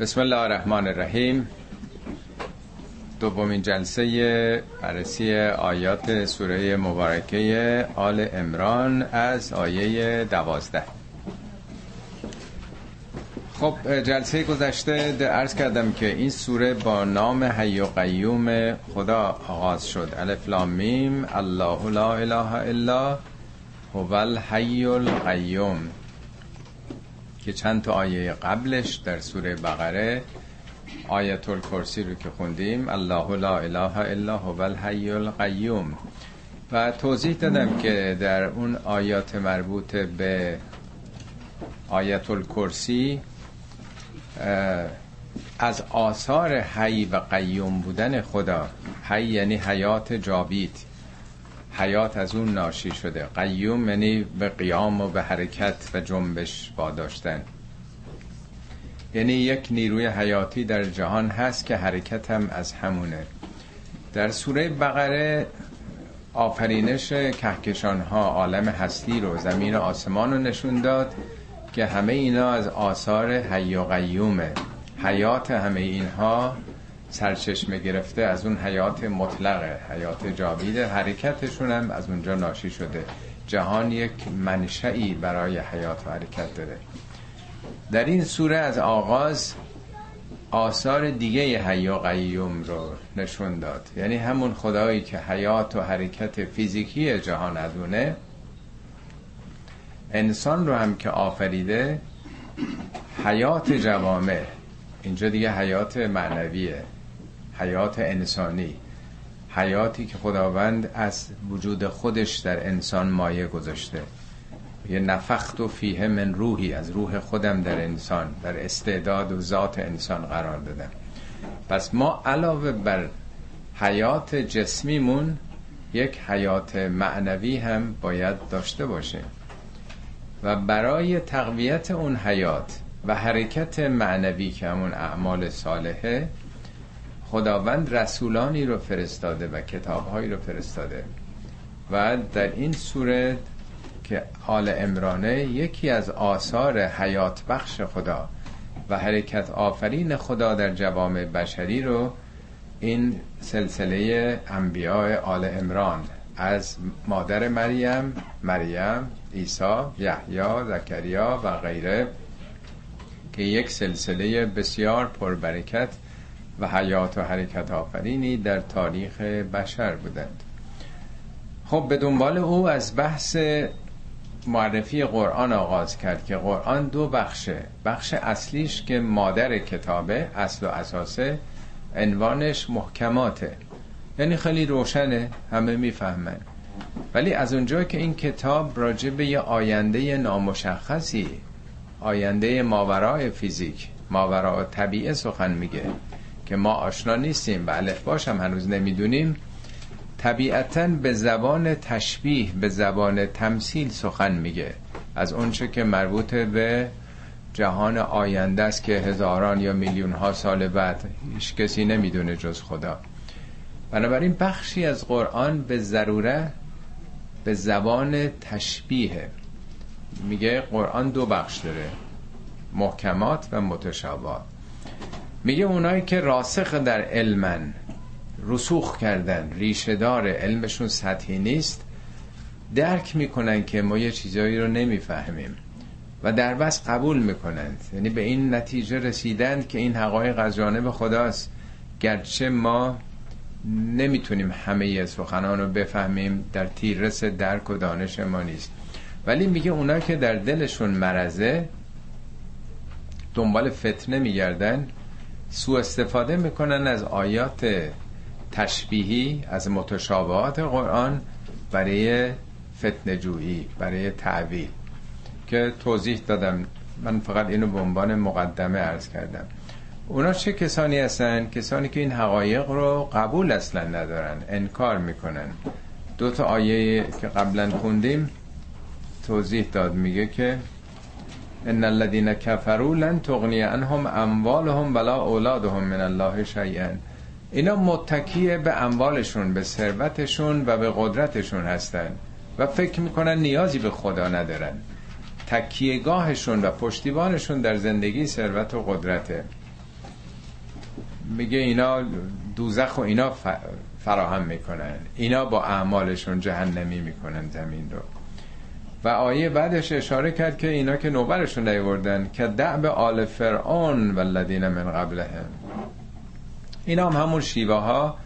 بسم الله الرحمن الرحیم. دومین جلسه بررسی آیات سوره مبارکه آل امران از آیه دوازده. خب جلسه گذشته عرض کردم که این سوره با نام حی و قیوم خدا آغاز شد. الف لام میم الله لا اله الا هو الحی القیوم. که چند تا آیه قبلش در سوره بقره آیت الکرسی رو که خوندیم الله لا اله الا هو الحی القیوم. و توضیح دادم که در اون آیات مربوط به آیت الکرسی از آثار حی و قیوم بودن خدا حی یعنی حیات جاوید. حیات از اون ناشی شده. قیوم یعنی به قیام و به حرکت و جنبش واداشتن یعنی یک نیروی حیاتی در جهان هست که حرکت هم از همونه. در سوره بقره آفرینش کهکشان ها عالم هستی رو زمین آسمان رو نشون داد که همه اینا از آثار حی و قیومه. حیات همه اینها سرچشمه گرفته از اون حیات مطلقه حیات جاوید حرکتشون هم از اونجا ناشی شده. جهان یک منشعی برای حیات و حرکت داره. در این سوره از آغاز آثار دیگه حی و قیوم رو نشون داد. یعنی همون خدایی که حیات و حرکت فیزیکی جهان از اونه انسان رو هم که آفریده حیات جوامع. اینجا دیگه حیات معنویه. حیات انسانی حیاتی که خداوند از وجود خودش در انسان مایه گذاشته. یه نفخت و فیه من روحی از روح خودم در انسان در استعداد و ذات انسان قرار دادم. پس ما علاوه بر حیات جسمیمون یک حیات معنوی هم باید داشته باشه و برای تقویت اون حیات و حرکت معنوی که همون اعمال صالحه خداوند رسولانی رو فرستاده و کتابهایی رو فرستاده. و در این صورت که آل امرانه یکی از آثار حیات بخش خدا و حرکت آفرین خدا در جوامع بشری رو این سلسله انبیاء آل امران از مادر مریم مریم عیسی یحیی زکریا و غیره که یک سلسله بسیار پربرکت و حیات و حرکت آفرینی در تاریخ بشر بودند. خب به دنبال او از بحث معرفی قرآن آغاز کرد که قرآن دو بخشه بخش اصلیش که مادر کتابه اصل و اساسه عنوانش محکماته. یعنی خیلی روشنه همه می‌فهمن. ولی از اونجا که این کتاب راجع به یه آینده نامشخصی آینده ماورای فیزیک ماورای طبیعه سخن میگه. که ما آشنا نیستیم. و الفباش هم هنوز نمی‌دونیم. طبیعتا به زبان تشبیه به زبان تمثیل سخن میگه. از اونچه که مربوط به جهان آینده است که هزاران یا میلیون ها سال بعد هیچ کسی نمی‌دونه جز خدا. بنابراین بخشی از قرآن به ضروره به زبان تشبیه. میگه قرآن دو بخش داره محکمات و متشابهات. میگه اونایی که راسخ در علمن رسوخ کردن ریشه دار علمشون سطحی نیست درک می‌کنن که ما یه چیزایی رو نمی‌فهمیم و در بس قبول می‌کنند یعنی به این نتیجه رسیدند که این حقایق از جانب خداست. گرچه ما نمی‌تونیم همه سخنان رو بفهمیم در تیررس درک و دانش ما نیست. ولی میگه اونا که در دلشون مرزه دنبال فتنه میگردن. سوء استفاده می‌کنن از آیات تشبیهی از متشابهات قرآن برای فتنه جویی برای تعویل. که توضیح دادم. من فقط اینو به عنوان مقدمه عرض کردم. اونا چه کسانی هستن؟ کسانی که این حقایق رو قبول اصلا ندارن انکار می‌کنن. دو تا آیه که قبلا خوندیم توضیح داد میگه که ان الذين كفروا لن تغني عنهم اموالهم ولا اولادهم من الله شيئا اینا متکی به اموالشون به ثروتشون و به قدرتشون هستن و فکر می‌کنن نیازی به خدا ندارن. تکیهگاهشون و پشتیبانشون در زندگی ثروت و قدرته. میگه اینا دوزخ و اینا فراهم می‌کنن. اینا با اعمالشون جهنمی می‌کنن زمین رو. و آیه بعدش اشاره کرد که اینا که نوبرشون نیوردن که دعب آل فرعون و الذین من قبلهم. اینا هم همون شیوه ها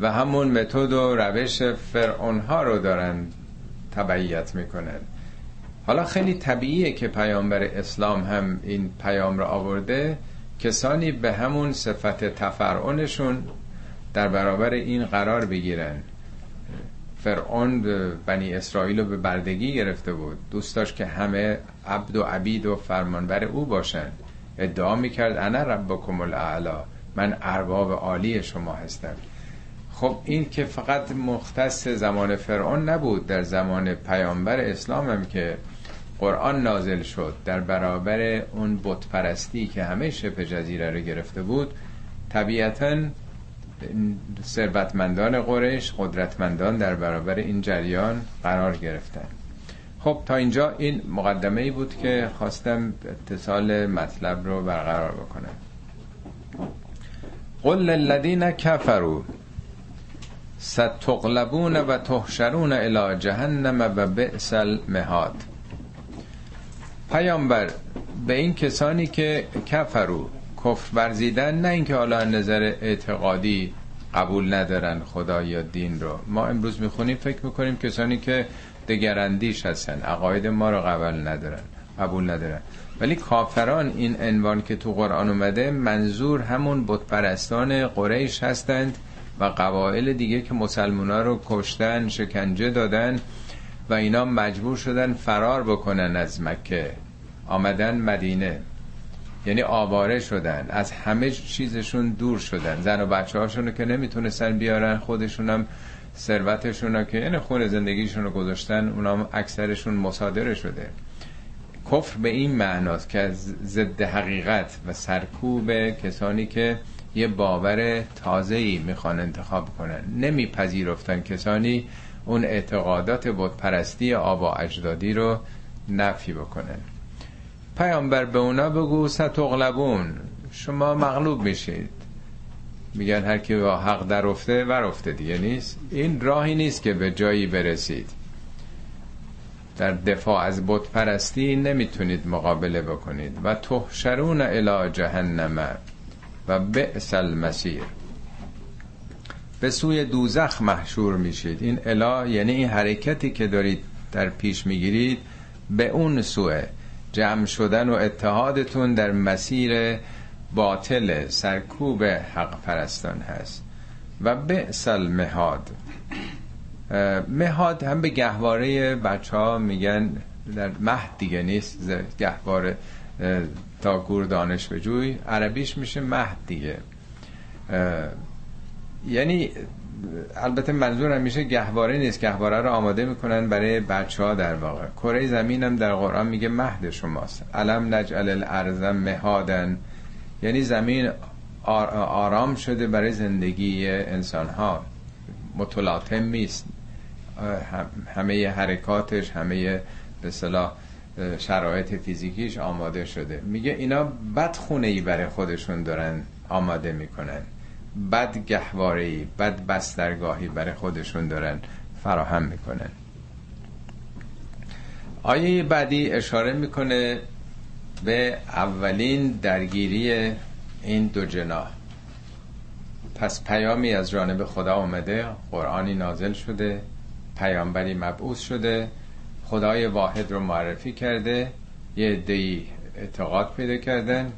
و همون متد و روش فرعون ها رو دارن تبعیت می‌کنن. حالا خیلی طبیعیه که پیامبر اسلام هم این پیام رو آورده. کسانی به همون صفت تفرعونشون در برابر این قرار بگیرن. فرعون بنی اسرائیل رو به بردگی گرفته بود. دوست داشت که همه عبد و عبید و فرمانبر او باشند ادعا می‌کرد انا ربکم الاعلا. من ارباب عالی شما هستم. خب این که فقط مختص زمان فرعون نبود در زمان پیامبر اسلام هم که قرآن نازل شد در برابر اون بت پرستی که همه شبه جزیره رو گرفته بود طبیعتا ثروتمندان قریش قدرتمندان در برابر این جریان قرار گرفتن. خب تا اینجا این مقدمه ای بود که خواستم اتصال مطلب رو برقرار بکنم. قل للذین کفروا ستغلبون و تحشرون الى جهنم و بئس المهاد. پیامبر به این کسانی که کفرو کفر ورزیدن نه اینکه حالا نظر اعتقادی قبول ندارن خدا یا دین رو. ما امروز می‌خونیم فکر می‌کنیم کسانی که دگراندیش هستن عقاید ما رو قبول ندارن قبول ندارن. ولی کافران این عنوان که تو قرآن اومده منظور همون بتپرستان قریش هستند و قبایل دیگه که مسلمونا رو کشتن شکنجه دادن و اینا مجبور شدن فرار بکنن از مکه. آمدن مدینه. یعنی آواره شدن. از همه چیزشون دور شدن. زن و بچه هاشون که نمی‌تونستن بیارن خودشونم ثروتشون که یعنی خون زندگیشون رو گذاشتن اونا اکثرشون مصادره شده. کفر به این معناست که ضد حقیقت و سرکوب کسانی که یه باور تازه‌ای می‌خوان انتخاب کنن. نمیپذیرفتن کسانی اون اعتقادات بود پرستی آبا اجدادی رو نفی بکنن. پیامبر به اونا بگو ستغلبون. شما مغلوب میشید. میگن هر کی با حق در افته ور افته دیگه نیست. این راهی نیست که به جایی برسید. در دفاع از بت پرستی نمی‌تونید مقابله بکنید. و تحشرون الی جهنم و بئس المسیر به سوی دوزخ محشور میشید. این الا یعنی این حرکتی که دارید در پیش می‌گیرید به اون سوه جمع شدن و اتحادتون در مسیر باطل سرکوب حق پرستان هست. و بئس المهاد. مهاد هم به گهواره بچه ها میگن در مهد دیگه نیست گهواره تا گور دانش بجوی عربیش میشه مهد دیگه. یعنی البته منظور میشه گهواره نیست. گهواره رو آماده می‌کنن برای بچه ها در واقع. کره زمین هم در قرآن میگه مهد شماست. علم نجعل الارض مهادن. یعنی زمین آرام شده برای زندگی انسان ها متلاطم نیست. همه حرکاتش همه به صلاح شرایط فیزیکیش آماده شده. میگه اینا بد خونه ای برای خودشون دارن آماده می‌کنن. بد گهواره ای بد بسترگاهی برای خودشون دارن فراهم می‌کنن. آیه بعدی اشاره می‌کنه به اولین درگیری این دو جناح. پس پیامی از جانب خدا آمده قرآنی نازل شده پیامبری مبعوث شده خدای واحد رو معرفی کرده یه دی اعتقاد پیدا کردن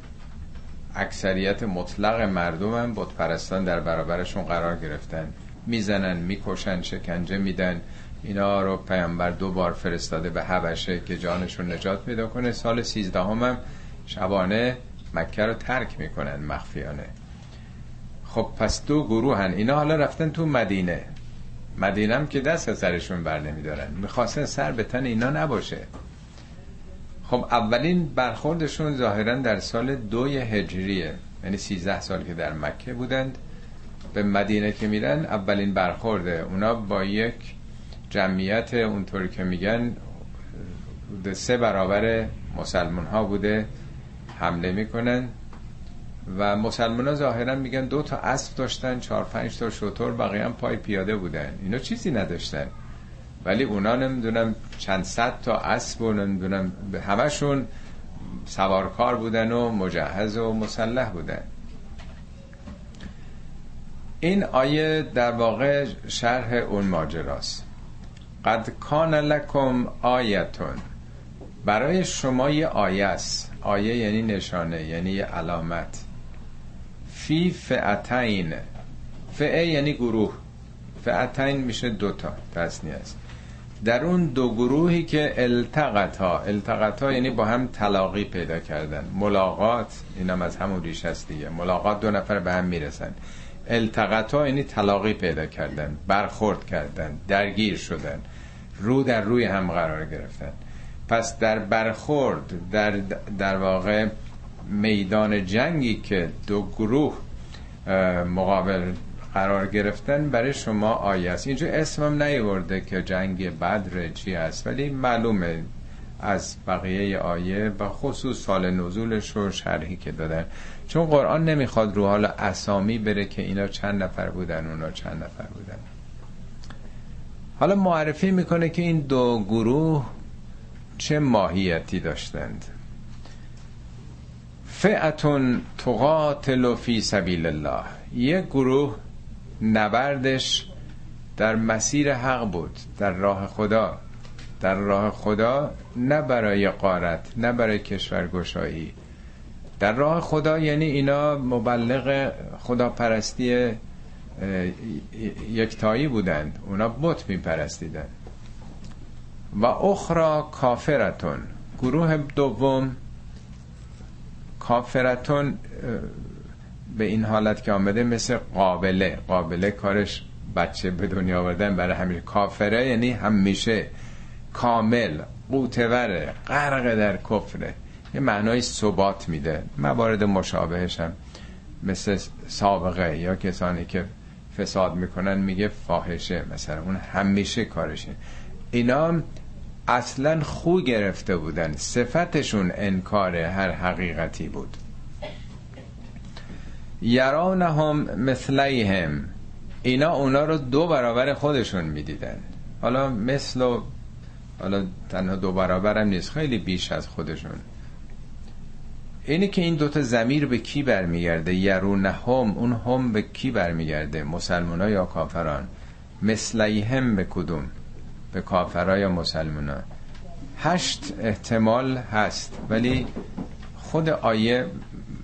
اکثریت مطلق مردم هم پرستان در برابرشون قرار گرفتن. می‌زنن می‌کشن شکنجه میدن. اینا رو پیامبر دو بار فرستاده به حبشه که جانشون نجات پیدا کنه. سال سیزدهم هم شبانه مکه رو ترک می‌کنن مخفیانه. خب پس دو گروه هن اینا حالا رفتن تو مدینه. هم که دست از سرشون بر نمیدارن. می‌خواستن سر به تن اینا نباشه. خب اولین برخوردشون ظاهرا در سال دوی هجریه. یعنی 13 سال که در مکه بودند به مدینه که میرن اولین برخورده. اونا با یک جمعیت اونطوری که میگن سه برابر مسلمان ها بوده حمله می‌کنن. و مسلمان ها ظاهرا میگن دو تا اسب داشتن چهار پنج تا شطور بقیه هم پای پیاده بودن. اینا چیزی نداشتن. ولی اونا نمی‌دونم چند صد تا اسب و نمی‌دونم همشون سوارکار بودن و مجهز و مسلح بودن. این آیه در واقع شرح اون ماجراست. قد کان لکم آیتون. برای شما یه آیه است. آیه یعنی نشانه یعنی علامت. فی فعتین فعه یعنی گروه. فعتین میشه دوتا تصنیه است. در اون دو گروهی که التقطا التقطا یعنی با هم تلاقی پیدا کردن. ملاقات اینم از همون ریش هست دیگه. ملاقات دو نفر به هم می‌رسن. التقطا یعنی تلاقی پیدا کردن برخورد کردن درگیر شدن. رو در روی هم قرار گرفتن. پس در برخورد در, در واقع میدان جنگی که دو گروه مقابل قرار گرفتن برای شما آیه است. اینجا اسمم نیورده که جنگ بدر چی است ولی معلومه از بقیه آیه و خصوص سال نزولش رو شرحی که دادن چون قرآن نمی‌خواد رو حال اسامی بره که اینا چند نفر بودن اونا چند نفر بودن. حالا معرفی می‌کنه که این دو گروه چه ماهیتی داشتند. فعتون تقاتل فی سبیل الله. یک گروه نبردش در مسیر حق بود در راه خدا. در راه خدا نه برای قارت نه برای کشورگشایی. در راه خدا یعنی اینا مبلغ خداپرستی یکتایی بودند. اونا بت میپرستیدن. و اخرى کافرتون. گروه دوم کافرتون به این حالت که آمده مثل قابله. قابله کارش بچه به دنیا آوردن برای همین کافره یعنی همیشه کامل قوتوره غرق در کفره. یه معنای ثبات میده. موارد مشابهش هم مثل سابقه یا کسانی که فساد می‌کنن میگه فاحشه. مثلا اون همیشه کارشه اینا اصلا خو گرفته بودن. صفتشون انکار هر حقیقتی بود. یرانهم مثلیهم. اینا اونا رو دو برابر خودشون می‌دیدن. حالا مثل و حالا تنها دو برابر هم نیست خیلی بیش از خودشون. اینه که این دوتا زمیر به کی برمیگرده؟ یرونهم. اون هم به کی برمیگرده؟ مسلمان یا کافران؟ مثلیهم به کدوم؟ به کافرها یا مسلمان هشت احتمال هست ولی خود آیه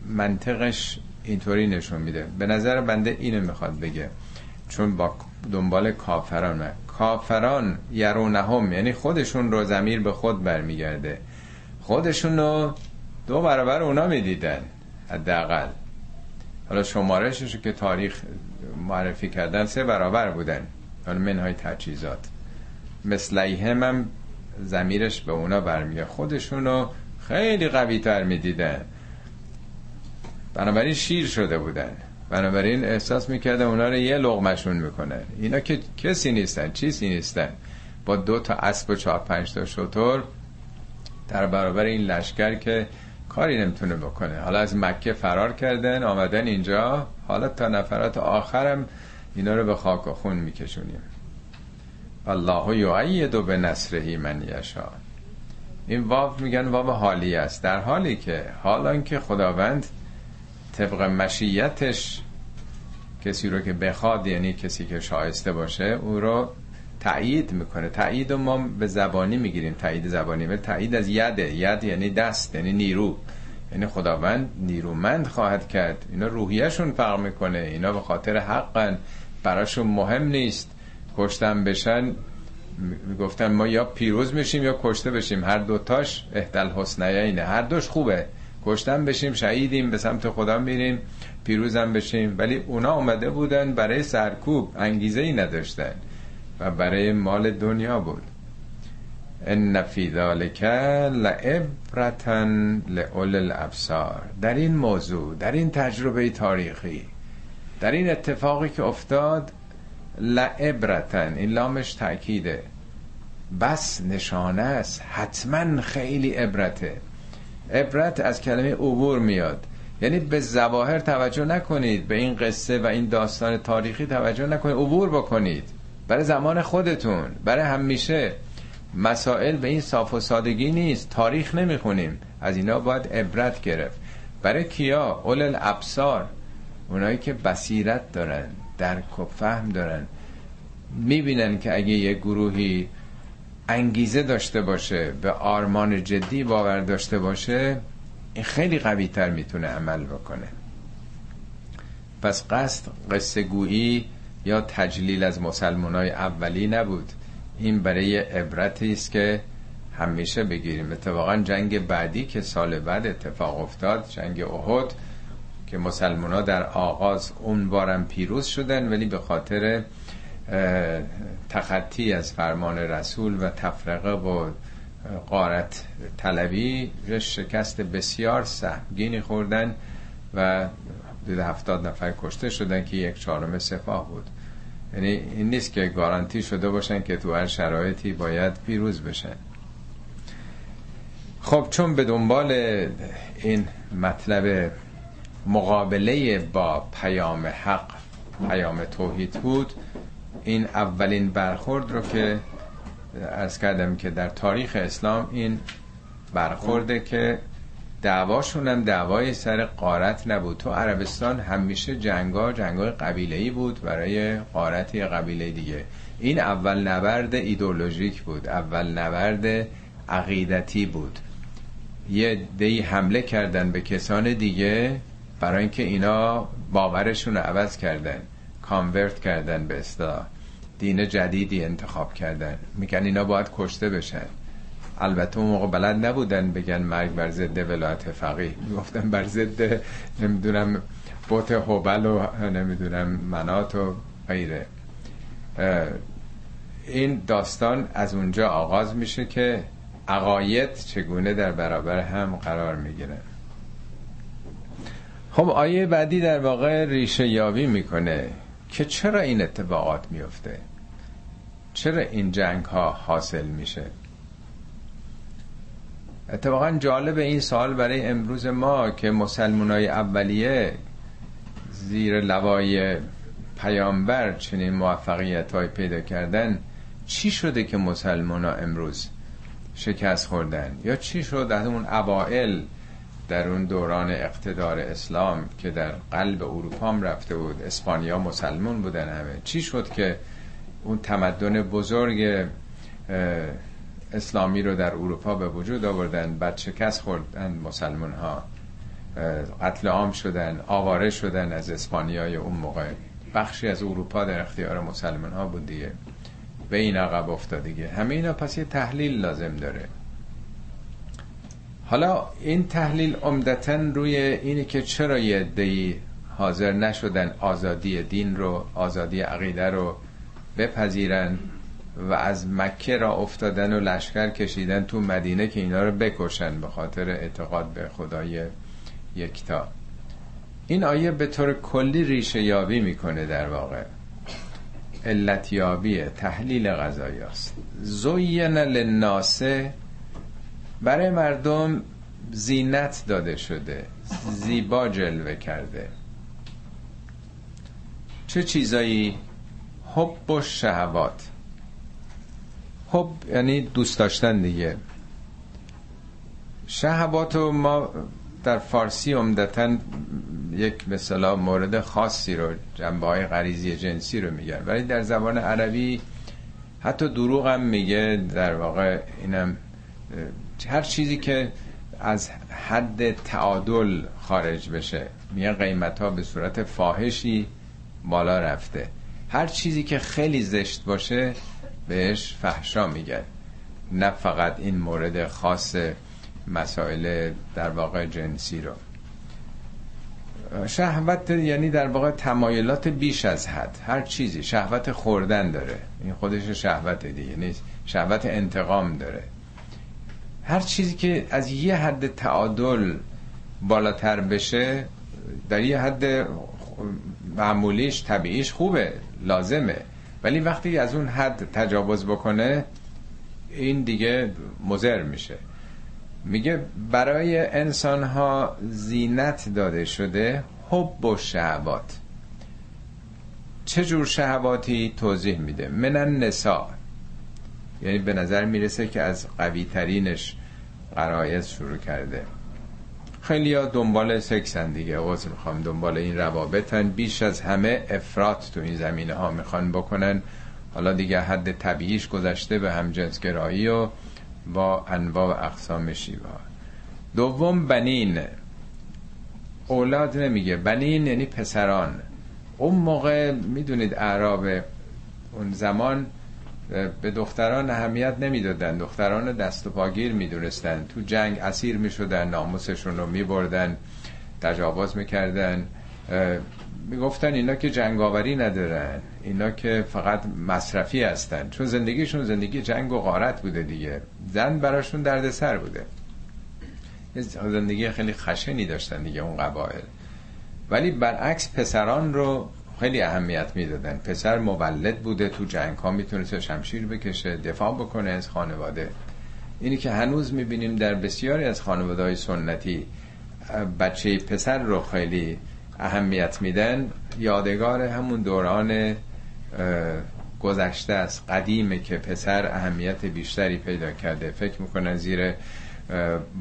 منطقش اینطوری نشون میده. به نظر بنده اینو می‌خواد بگه. چون با دنبال کافران کافران یرونهم یعنی خودشون رو زمیر به خود برمیگرده. خودشون رو دو برابر اونا می‌دیدن حداقل. حالا شمارشش که تاریخ معرفی کردن سه برابر بودن. حالا منهای تجهیزات. مثلیهم هم زمیرش به اونا برمیگه خودشون رو خیلی قوی تر می‌دیدن. بنابراین شیر شده بودن. بنابراین احساس می‌کرده اونا رو یه لغمشون می‌کنه. اینا که کسی نیستن چیزی نیستن. با دو تا اسب و چهار پنج تا شطور در برابر این لشکر که کاری نمی‌تونه بکنه. حالا از مکه فرار کردن آمدن اینجا. حالا تا نفرات آخرم اینا رو به خاک و خون میکشونیم. الله یعید به نصرهی من یشا این واو میگن واو حالی است. در حالی که حالا که خداوند طبق مشیتش کسی رو که بخواد یعنی کسی که شایسته باشه او رو تایید می‌کنه. تایید ما به زبانی می‌گیریم. تایید زبانی. ولی تایید از یده. ید یعنی دست یعنی نیرو. یعنی خداوند نیرومند خواهد کرد. اینا روحیشون فرق می‌کنه. اینا به خاطر حقن. براشون مهم نیست. کشتن بشن گفتن ما یا پیروز میشیم یا کشته بشیم. هر دوتاش احتل حسنیینه هر دوش خوبه. کشتن بشیم شهیدیم به سمت خدا میریم پیروزم بشیم. ولی اونا اومده بودن برای سرکوب انگیزه ای نداشتن و برای مال دنیا بود. ان فی ذلک لعبرتا لاول الابصار. در این موضوع در این تجربه تاریخی در این اتفاقی که افتاد لعبرتا این لامش تأکیده. بس نشانه است. حتما خیلی عبرته. عبرت از کلمه عبور میاد. یعنی به زواهر توجه نکنید به این قصه و این داستان تاریخی توجه نکنید. عبور بکنید. برای زمان خودتون برای همیشه. مسائل به این صاف و سادگی نیست. تاریخ نمی‌خونیم. از اینا باید عبرت گرفت. برای کیا؟ اول الابصار اونایی که بصیرت دارن درک و فهم دارن. می‌بینن که اگه یه گروهی انگیزه داشته باشه به آرمان جدی باور داشته باشه این خیلی قوی تر می‌تونه عمل بکنه. پس قصد قصه گویی یا تجلیل از مسلمان های اولی نبود. این برای عبرتی است که همیشه بگیریم. اتفاقا جنگ بعدی که سال بعد اتفاق افتاد جنگ احد که مسلمان ها در آغاز اون بارم پیروز شدن ولی به خاطر تخطی از فرمان رسول و تفرقه و قارت طلبی شکست بسیار سهمگینی خوردن و حدود هفتاد نفر کشته شدن که یک چهارم سپاه بود. یعنی این نیست که گارانتی شده باشن که تو هر شرایطی باید پیروز بشن. خب چون به دنبال این مطلب مقابله با پیام حق پیام توحید بود این اولین برخورد رو که ارز کردم که در تاریخ اسلام این برخورده که دعواشون هم دعوای سر قارت نبود. تو عربستان همیشه جنگا جنگای قبیله بود برای قارت قبیله دیگه. این اول نبرد ایدولوژیک بود اول نبرد عقیدتی بود. یه دی حمله کردن به کسان دیگه برای اینکه اینا باورشون رو عوض کردن کانورت کردن به اصطلاح. دین جدیدی انتخاب کردن. میگن اینا باید کشته بشن. البته اون موقع بلد نبودن بگن مرگ بر ضد ولایت فقیه. می‌گفتن بر ضد نمی‌دونم بوت هوبل و نمی‌دونم منات و غیره. این داستان از اونجا آغاز میشه که عقاید چگونه در برابر هم قرار می‌گیرن خب آیه بعدی در واقع ریشه یابی می‌کنه. که چرا این اتفاقات میفته؟ چرا این جنگ ها حاصل میشه؟ اتفاقا جالب این سال برای امروز ما که مسلمان های اولیه زیر لوای پیامبر چنین موفقیت های پیدا کردن چی شده که مسلمان ها امروز شکست خوردن؟ یا چی شد از اون اوائل در اون دوران اقتدار اسلام که در قلب اروپا هم رفته بود اسپانیا مسلمون بودن همه. چی شد که اون تمدن بزرگ اسلامی رو در اروپا به وجود آوردن؟ بعد شکست خوردن مسلمان ها قتل عام شدن آواره شدن از اسپانیای اون موقع. بخشی از اروپا در اختیار مسلمان ها بود دیگه. به این عقب افتادگی همه اینا پس یه تحلیل لازم داره. حالا این تحلیل عمدتا روی اینه که چرا یه دی حاضر نشدن آزادی دین رو آزادی عقیده رو بپذیرن و از مکه را افتادن و لشکر کشیدن تو مدینه که اینا رو بکشن به خاطر اعتقاد به خدای یکتا. این آیه به طور کلی ریشه یابی می‌کنه در واقع. علت یابیه تحلیل غذایی است زوین للناس برای مردم زینت داده شده زیبا جلوه کرده. چه چیزایی؟ حب و شهوات. حب یعنی دوست داشتن دیگه. شهوات و ما در فارسی عمدتا یک مثلا مورد خاصی رو جنبه های غریزی جنسی رو میگن. ولی در زبان عربی حتی دروغ هم میگه در واقع اینم هر چیزی که از حد تعادل خارج بشه میگه قیمت ها به صورت فاحشی بالا رفته. هر چیزی که خیلی زشت باشه بهش فحشا میگن. نه فقط این مورد خاص مسائل در واقع جنسی رو. شهوت یعنی در واقع تمایلات بیش از حد. هر چیزی. شهوت خوردن داره. این خودش شهوت دیگه نیست. شهوت انتقام داره. هر چیزی که از یه حد تعادل بالاتر بشه در یه حد معمولیش طبیعیش خوبه لازمه. ولی وقتی از اون حد تجاوز بکنه این دیگه مزر میشه. میگه برای انسان ها زینت داده شده حب و شهوات. چه جور شهواتی توضیح میده؟ من النساء. یعنی به نظر می‌رسه که از قوی ترینش قرایز شروع کرده. خیلی ها دنبال سکسن دیگه. عوض می‌خوام. دنبال این روابطن بیش از همه افراد تو این زمینه ها می‌خوان بکنن. حالا دیگه حد طبیعیش گذشته به هم جنسگرایی و با انواع و اقسام شیوه دوم بنین. اولاد نمیگه. بنین یعنی پسران. اون موقع می‌دونید اعراب اون زمان به دختران اهمیت نمی‌دادن. دختران دست و پاگیر می‌دونستن. تو جنگ اسیر می‌شدن ناموسشون رو میبردن تجاوز می‌کردن. می‌گفتن اینا که جنگاوری ندارن. اینا که فقط مصرفی هستن. چون زندگیشون زندگی جنگ و غارت بوده دیگه. زن براشون دردسر بوده. زندگی خیلی خشنی داشتن دیگه اون قبایل. ولی برعکس پسران رو خیلی اهمیت می‌دادن. پسر مولد بوده تو جنگ ها می‌تونست شمشیر بکشه دفاع بکنه از خانواده. اینی که هنوز می‌بینیم در بسیاری از خانواده های سنتی بچه پسر رو خیلی اهمیت میدن. یادگار همون دوران گذشته است قدیمه که پسر اهمیت بیشتری پیدا کرده. فکر می‌کنن زیر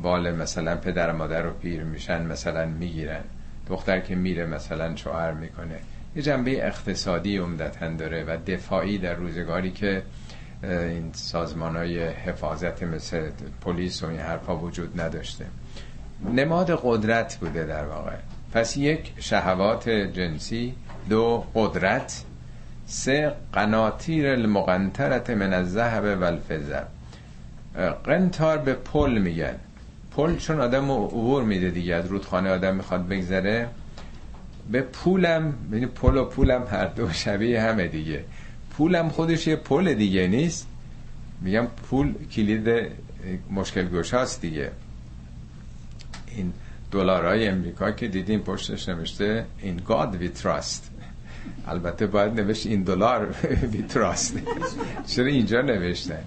بال مثلا پدر مادر رو پیر میشن مثلا می‌گیرن. دختر که میره مثلا شوهر می‌کنه. یه جنبه اقتصادی عمدتا داره و دفاعی در روزگاری که این سازمان های حفاظت مثل پلیس و این حرفا وجود نداشته. نماد قدرت بوده در واقع. پس یک شهوات جنسی دو قدرت سه قناتیر المقنطرت من الذهب و الفضه قنتار به پل میگن. پل چون آدم عبور میده دیگه از رودخانه آدم می‌خواد بگذره. به پولم یعنی پل و پولم هر دو شبیه همه دیگه. پولم خودش یه پل دیگه نیست. میگم پول کلید مشکل گشاست دیگه. این دلارای امریکا که دیدیم پشتش نوشته In God we trust البته باید نوشت In dollar we trust چرا اینجا نوشتن؟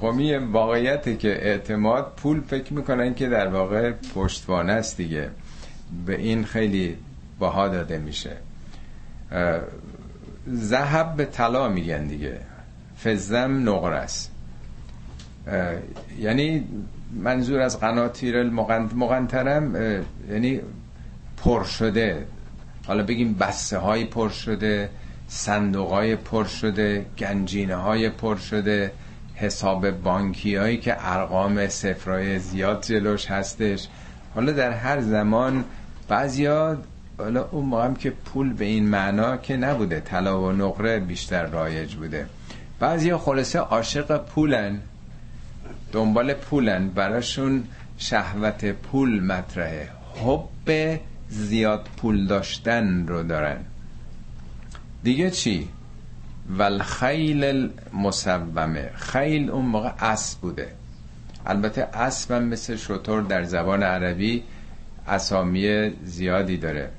خب این واقعیته که اعتماد پول فکر می‌کنن که در واقع پشتوانه است دیگه. به این خیلی باها داده میشه. ذهب به طلا میگن دیگه. فزم نقره یعنی منظور از قناتیر مقنطرم یعنی پر شده. حالا بگیم بسته های پر شده صندوق های پر شده گنجینه های پر شده حساب بانکی هایی که ارقام سفرای زیاد جلوش هستش. حالا در هر زمان بعضیا حالا اون موقع هم که پول به این معنا که نبوده طلا و نقره بیشتر رایج بوده. بعضیا خلاصه عاشق پولن دنبال پولن. براشون شهوت پول مطرحه. حب زیاد پول داشتن رو دارن. دیگه چی؟ والخیل المصومه خیل اون موقع اسب بوده. البته اسب هم مثل شطور در زبان عربی اسامی زیادی داره.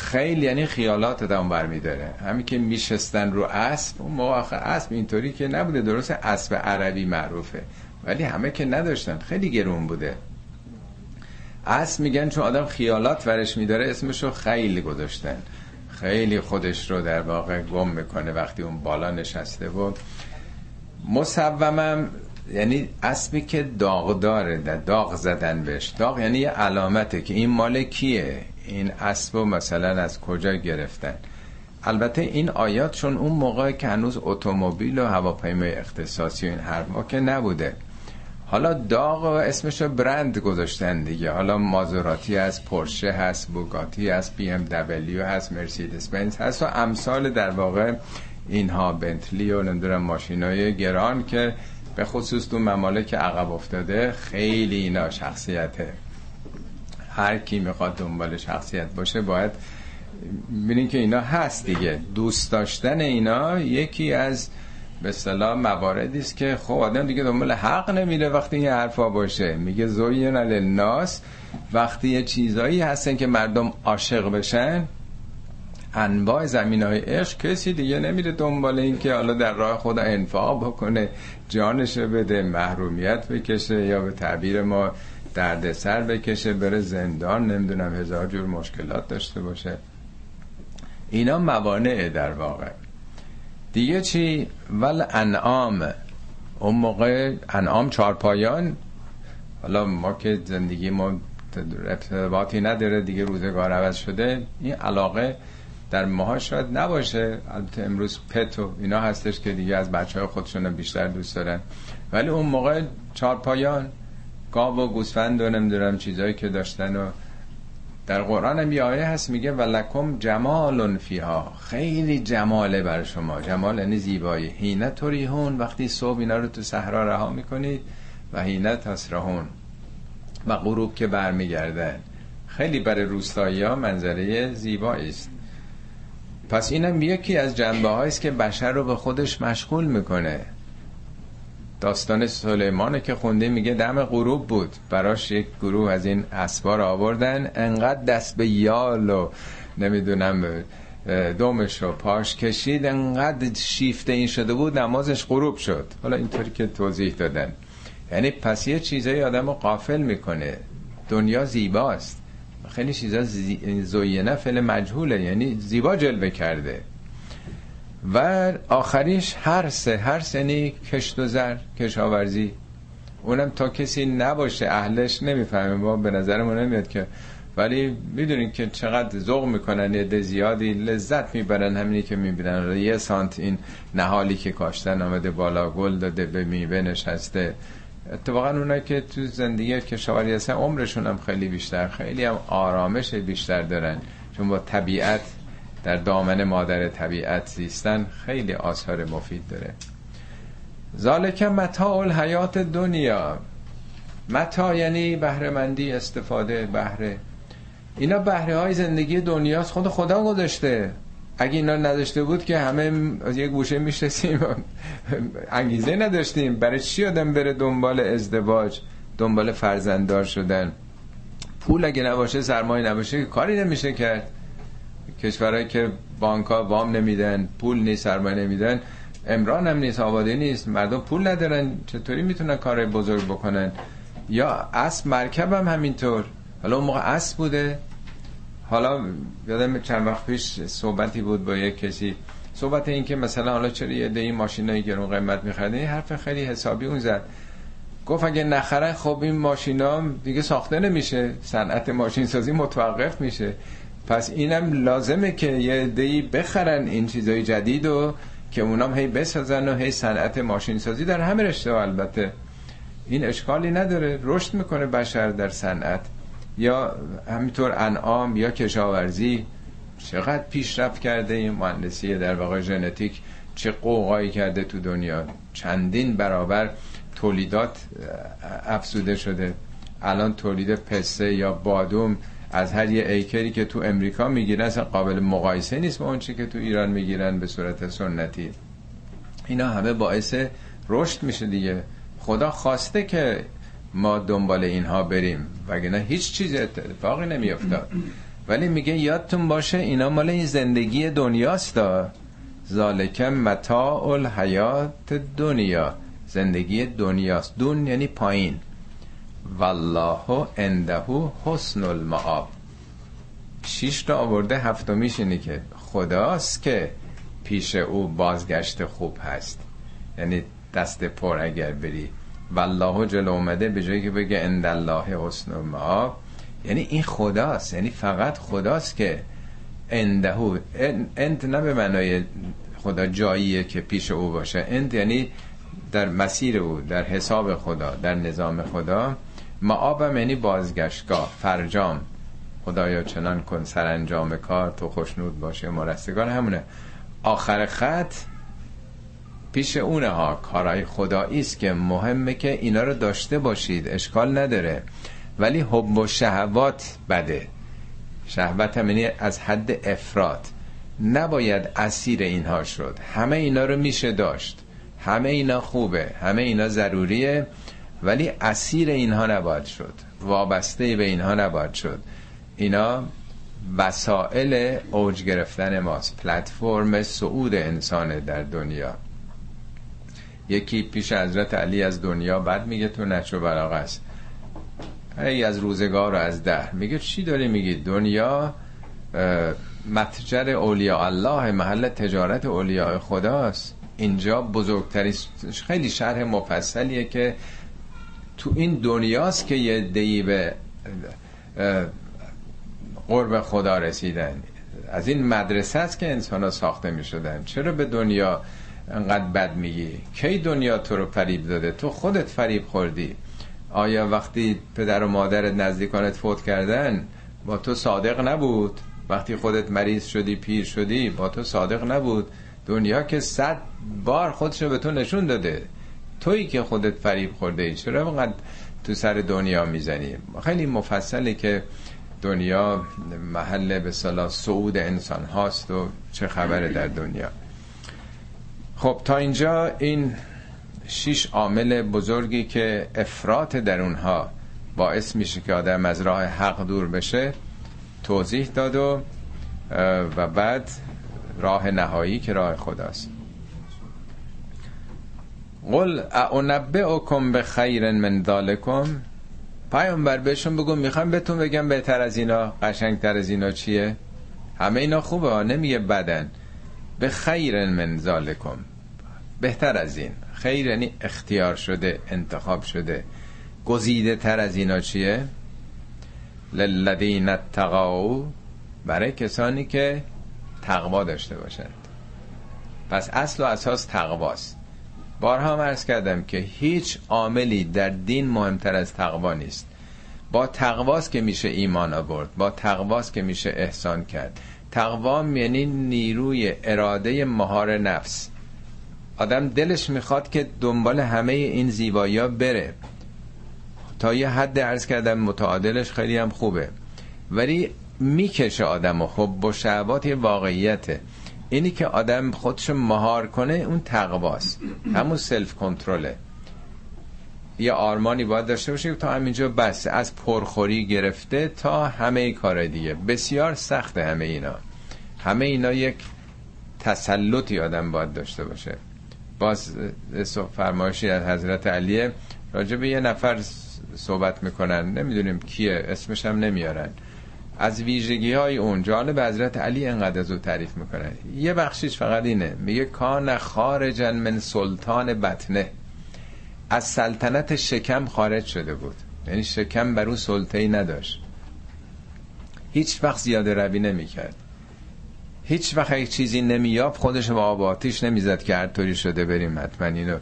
خیلی یعنی خیالات آدم برمیداره. همین که میشستن رو اسب اون موقع اسب اینطوری که نبوده درست اسب عربی معروفه ولی همه که نداشتن خیلی گرون بوده. اسب میگن چون آدم خیالات ورش میداره اسمشو خیلی گذاشتن. خیلی خودش رو در واقع گم می‌کنه وقتی اون بالا نشسته و مصومم یعنی اسبی که داغ داره داغ زدن بهش. داغ یعنی یه علامته که این مال کیه؟ این اسب مثلا از کجا گرفتن؟ البته این آیات چون اون موقع که هنوز اتومبیل و هواپیمای اختصاصی و این حرفا که نبوده. حالا داغ و اسمشو برند گذاشتن دیگه. حالا مازوراتی هست پرشه هست بوگاتی هست بی ام دبلیو هست مرسیدس بنز هست و امثال در واقع اینها. بنتلی و نمی‌دونم ماشینای گران که به خصوص تو ممالک عقب افتاده خیلی اینا شخصیته هر کی می‌خواد دنبال شخصیت باشه باید ببینین که اینا هست دیگه. دوست داشتن اینا یکی از به اصطلاح مواردی است که خب آدم دیگه دنبال حق نمیره وقتی این حرفا باشه. میگه زوین للناس وقتی یه چیزایی هستن که مردم عاشق بشن انواع زمین های عشق کسی دیگه نمیره دنبال این که حالا در راه خدا انفاق بکنه جانش بده محرومیت بکشه یا به تعبیر ما دردسر بکشه بره زندان نمی‌دونم هزار جور مشکلات داشته باشه. اینا موانع در واقع. دیگه چی؟ ول انعام. اون موقع انعام چارپایان حالا ما که زندگی ما ارتباطی نداره دیگه روزگار عوض شده. این علاقه در ماها شاید نباشه. البته امروز پت و اینا هستش که دیگه از بچه های خودشون بیشتر دوست دارن. ولی اون موقع چارپایان گاو و گوسفند و نمی‌دونم چیزایی که داشتن و در قرآن هم یه آیه هست میگه ولکم جمال فیها. خیلی جماله بر شما. جمال یعنی زیبایی. هینه توریهون وقتی صبح اینا رو تو صحرا رها می‌کنید و هینه تسرهون و غروب که برمیگردن خیلی برای روستایی ها منظره زیبایی است. پس اینم یکی از جنبه است که بشر رو به خودش مشغول می‌کنه. داستان سلیمانه که خونده میگه دم غروب بود. براش یک گروه از این اسبار آوردن. انقدر دست به یال و نمی‌دونم دومش رو پاش کشید. انقدر شیفته این شده بود نمازش غروب شد. حالا اینطوری که توضیح دادن. یعنی پس یه چیزایی آدم رو قافل می‌کنه. دنیا زیباست. خیلی چیزا زوینه فعل مجهوله. یعنی زیبا جلوه کرده. و آخریش هر سه هر سنی کشت و زر کشاورزی. اونم تا کسی نباشه اهلش نمی‌فهمه. ما به نظرمون نمیاد که. ولی می‌دونین که چقدر ذوق می‌کنن یه زیادی لذت می‌برن همینی که می‌بینن. یه سانت این نهالی که کاشتن آمده بالا گل داده به میوه نشسته. اتفاقا اونایی که تو زندگی کشاورزی هستن عمرشون هم خیلی بیشتر خیلی هم آرامش بیشتر دارن. چون با طبیعت در دامن مادر طبیعت زیستن خیلی آثار مفید داره. ذالک متاع الحیات دنیا. متا یعنی بهرهمندی استفاده بهره. اینا بهره های زندگی دنیاست. خود خدا گذاشته. اگه اینا نداشته بود که همه از یک گوشه میشستیم. انگیزه نداشتیم. برای چی آدم بره دنبال ازدواج دنبال فرزنددار شدن؟ پول اگه نباشه سرمایه نباشه کاری نمیشه کرد. کشورهایی که بانک ها وام نمیدن پول نیست سرمایه نمیدن امران هم نیست آباده نیست مردم پول ندارن چطوری می‌تونن کار بزرگ بکنن؟ یا اسب مرکب هم همینطور. حالا اون موقع اسب بوده. حالا یادم چند وقت پیش صحبتی بود با یک کسی. صحبت این که مثلا حالا چرا یه دی ماشینای گرون قیمت میخرده این حرف خیلی حسابی اون زد. گفت اگه نخرن خب این ماشینا دیگه ساخته نمیشه. صنعت ماشین سازی متوقف میشه. پس اینم لازمه که یه دی بخرن این چیزای جدید و که اونام هی بسازن و هی صنعت ماشین سازی در همه رشته البته این اشکالی نداره. رشد می‌کنه بشر در صنعت. یا همینطور انعام یا کشاورزی. چقدر پیشرفت کرده این مهندسی در واقع ژنتیک؟ چه قوقایی کرده تو دنیا؟ چندین برابر تولیدات افزوده شده. الان تولید پسته یا بادوم از هر یه ایکری که تو امریکا می‌گیرن اصلا قابل مقایسه نیست با اون که تو ایران می‌گیرن به صورت سنتی. اینا همه باعث رشد میشه دیگه. خدا خواسته که ما دنبال اینها بریم. وگرنه هیچ چیز اتفاقی نمیافتاد. ولی میگه یادتون باشه اینا مال این زندگی دنیاست. ذالک متاع الحیات دنیا. زندگی دنیاست. دون یعنی پایین. والله عنده حسن المعاب شیش تا آورده هفتمیش اینه که خداست که پیش او بازگشت خوب هست. یعنی دست پر اگر بری. والله جلو اومده به جایی که بگه اند الله حسن المعاب یعنی این خداست. یعنی فقط خداست که اندهو اند نه به معنای خدا جاییه که پیش او باشه. اند یعنی در مسیر او در حساب خدا در نظام خدا. معابم یعنی بازگشتگاه فرجام. خدایا چنان کن سرانجام کار تو خوشنود باشه مرستگان همونه. آخر خط پیش اونه ها کارهای خدایی است که مهمه که اینا رو داشته باشید اشکال نداره. ولی حب و شهوات بده. شهوت هم یعنی از حد افراد. نباید اسیر اینها شد. همه اینا رو میشه داشت. همه اینا خوبه. همه اینا ضروریه. ولی اسیر اینها نباید شد. وابسته به اینها نباید شد. اینا وسائل اوج گرفتن ماست. پلتفرم صعود انسان در دنیا. یکی پیش حضرت علی از دنیا بعد میگه تو نچو بلاغ است. ای از روزگار و از ده میگه چی داری میگی؟ دنیا متجر اولیاء الله محل تجارت اولیاء خداست. اینجا بزرگتری خیلی شرح مفصلیه که تو این دنیاست که یه دی به قرب خدا رسیدن. از این مدرسه است که انسان ها ساخته می شدن چرا به دنیا انقدر بد میگی؟ کی دنیا تو رو فریب داده؟ تو خودت فریب خوردی. آیا وقتی پدر و مادرت نزدیکانت فوت کردن با تو صادق نبود؟ وقتی خودت مریض شدی پیر شدی با تو صادق نبود. دنیا که صد بار خودشو به تو نشون داده. تویی که خودت فریب خورده ای چرا اینقدر تو سر دنیا می‌زنی؟ خیلی مفصله که دنیا محل به صلاح صعود انسان هاست و چه خبره در دنیا. خب تا اینجا این شیش عامل بزرگی که افراط در اونها باعث میشه که آدم از راه حق دور بشه توضیح داد و و بعد راه نهایی که راه خداست. قل اعنبئکم به خیر من ذالکم. پیامبر بهشون بگو می‌خوام بهتون بگم بهتر از اینا قشنگتر از اینا چیه؟ همه اینا خوبه نمیگه بدن. به خیر من ذالکم. بهتر از این. خیر یعنی اختیار شده انتخاب شده. گزیده تر از اینا چیه؟ للذین اتقوا برای کسانی که تقوا داشته باشند. پس اصل و اساس تقواست. بارها هم عرض کردم که هیچ عاملی در دین مهمتر از تقوا نیست. با تقواست که میشه ایمان آورد با تقواست که میشه احسان کرد. تقوا یعنی نیروی اراده مهار نفس. آدم دلش می‌خواد که دنبال همه این زیبایی ها بره. تا یه حد عرض کردم متعادلش خیلی هم خوبه. ولی می‌کشه آدم و خب با شعبات واقعیته. اینی که آدم خودش مهار کنه اون تقواست. همون سلف کنترله یه آرمانی باید داشته باشه تا همینجا بس از پرخوری گرفته تا همه کار دیگه. بسیار سخت همه اینا. همه اینا یک تسلطی آدم باید داشته باشه. باز فرمایشی از حضرت علیه راجع به یه نفر صحبت می‌کنن. نمی‌دونیم کیه اسمش هم نمیارن. از ویژگی های اون جانب حضرت علی انقدر از او تعریف می‌کنن یه بخشیش فقط اینه. میگه کان خارجن من سلطان بطنه. از سلطنت شکم خارج شده بود. یعنی شکم بر او سلطه ای نداشت. هیچ وقت زیاده روی نمی‌کرد. هیچ وقت یک چیزی نمیاب خودش با آب آتیش نمی‌زد که هر طوری شده بریم حتما اینو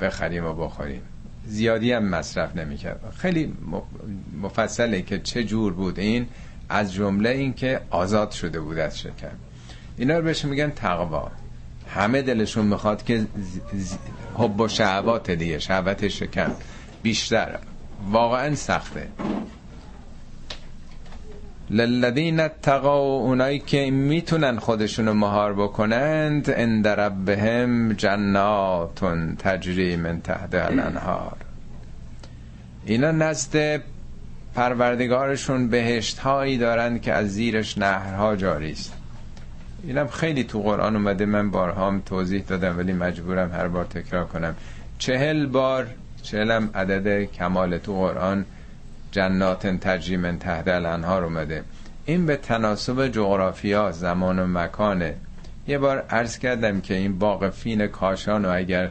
بخریم و بخوریم. زیادی هم مصرف نمی‌کرد. خیلی مفصله که چه جور بود این. از جمله این که آزاد شده بود از شکم اینا رو بهش میگن تقوا. همه دلشون می‌خواد که حب و شهوات دیگه شهوت شکم بیشتر. واقعا سخته. للذین اتقوا اونایی که می‌تونن خودشونو مهار بکنند اند ربهم جنات تجری من تحت الانهار. اینا نزد پروردگارشون بهشت هایی دارن که از زیرش نهرها جاری است. اینم خیلی تو قرآن اومده من بارها هم توضیح دادم ولی مجبورم هر بار تکرار کنم. چهل بار چهلم عدد کمال تو قرآن جنات تجری من تحت الانهار اومده. این به تناسب جغرافیا زمان و مکانه. یه بار عرض کردم که این باغ فین کاشان و اگر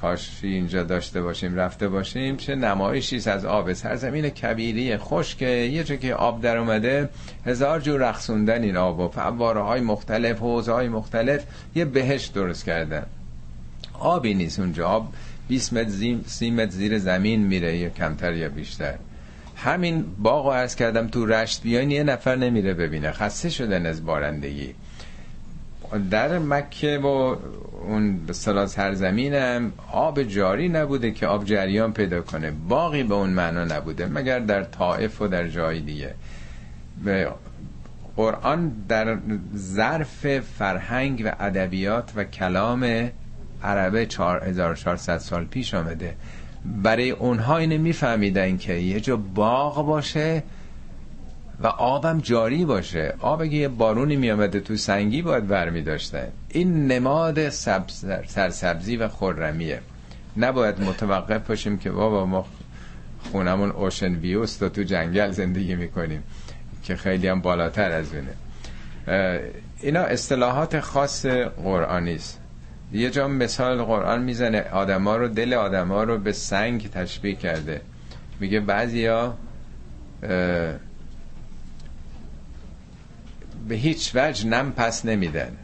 کاشی اینجا داشته باشیم رفته باشیم. چه نمایشی از آب سرزمین کبیری خشک. یه جا که آب در اومده هزار جور رقصوندن این آب و فواره های مختلف حوزه های مختلف یه بهشت درست کردن. آبی نیست اونجا. آب 20 متر 30 متر زیر زمین میره یا کمتر یا بیشتر. همین باغ عرض کردم تو رشت بیان یه نفر نمیره ببینه. خسته شدن از بارندگی. در مکه و اون به صلاح سرزمینم آب جاری نبوده که آب جریان پیدا کنه. باقی به اون معنا نبوده مگر در طائف و در جای دیگه. به قرآن در ظرف فرهنگ و ادبیات و کلام عربه 4400 سال پیش آمده. برای اونها اینه میفهمیدن که یه جا باغ باشه و آبم جاری باشه. آب اگه یه بارونی میامده تو سنگی باید برمی داشته این نماد سبز سرسبزی و خرمیه. نباید متوقف باشیم که بابا ما خونمون اوشن ویوست و تو جنگل زندگی می‌کنیم که خیلی هم بالاتر از اونه اینا اصطلاحات خاص قرآنی است. یه جا مثال قرآن می‌زنه آدما رو دل آدما رو به سنگ تشبیه کرده. میگه بعضیا به هیچ وجه نم پس نمیدن.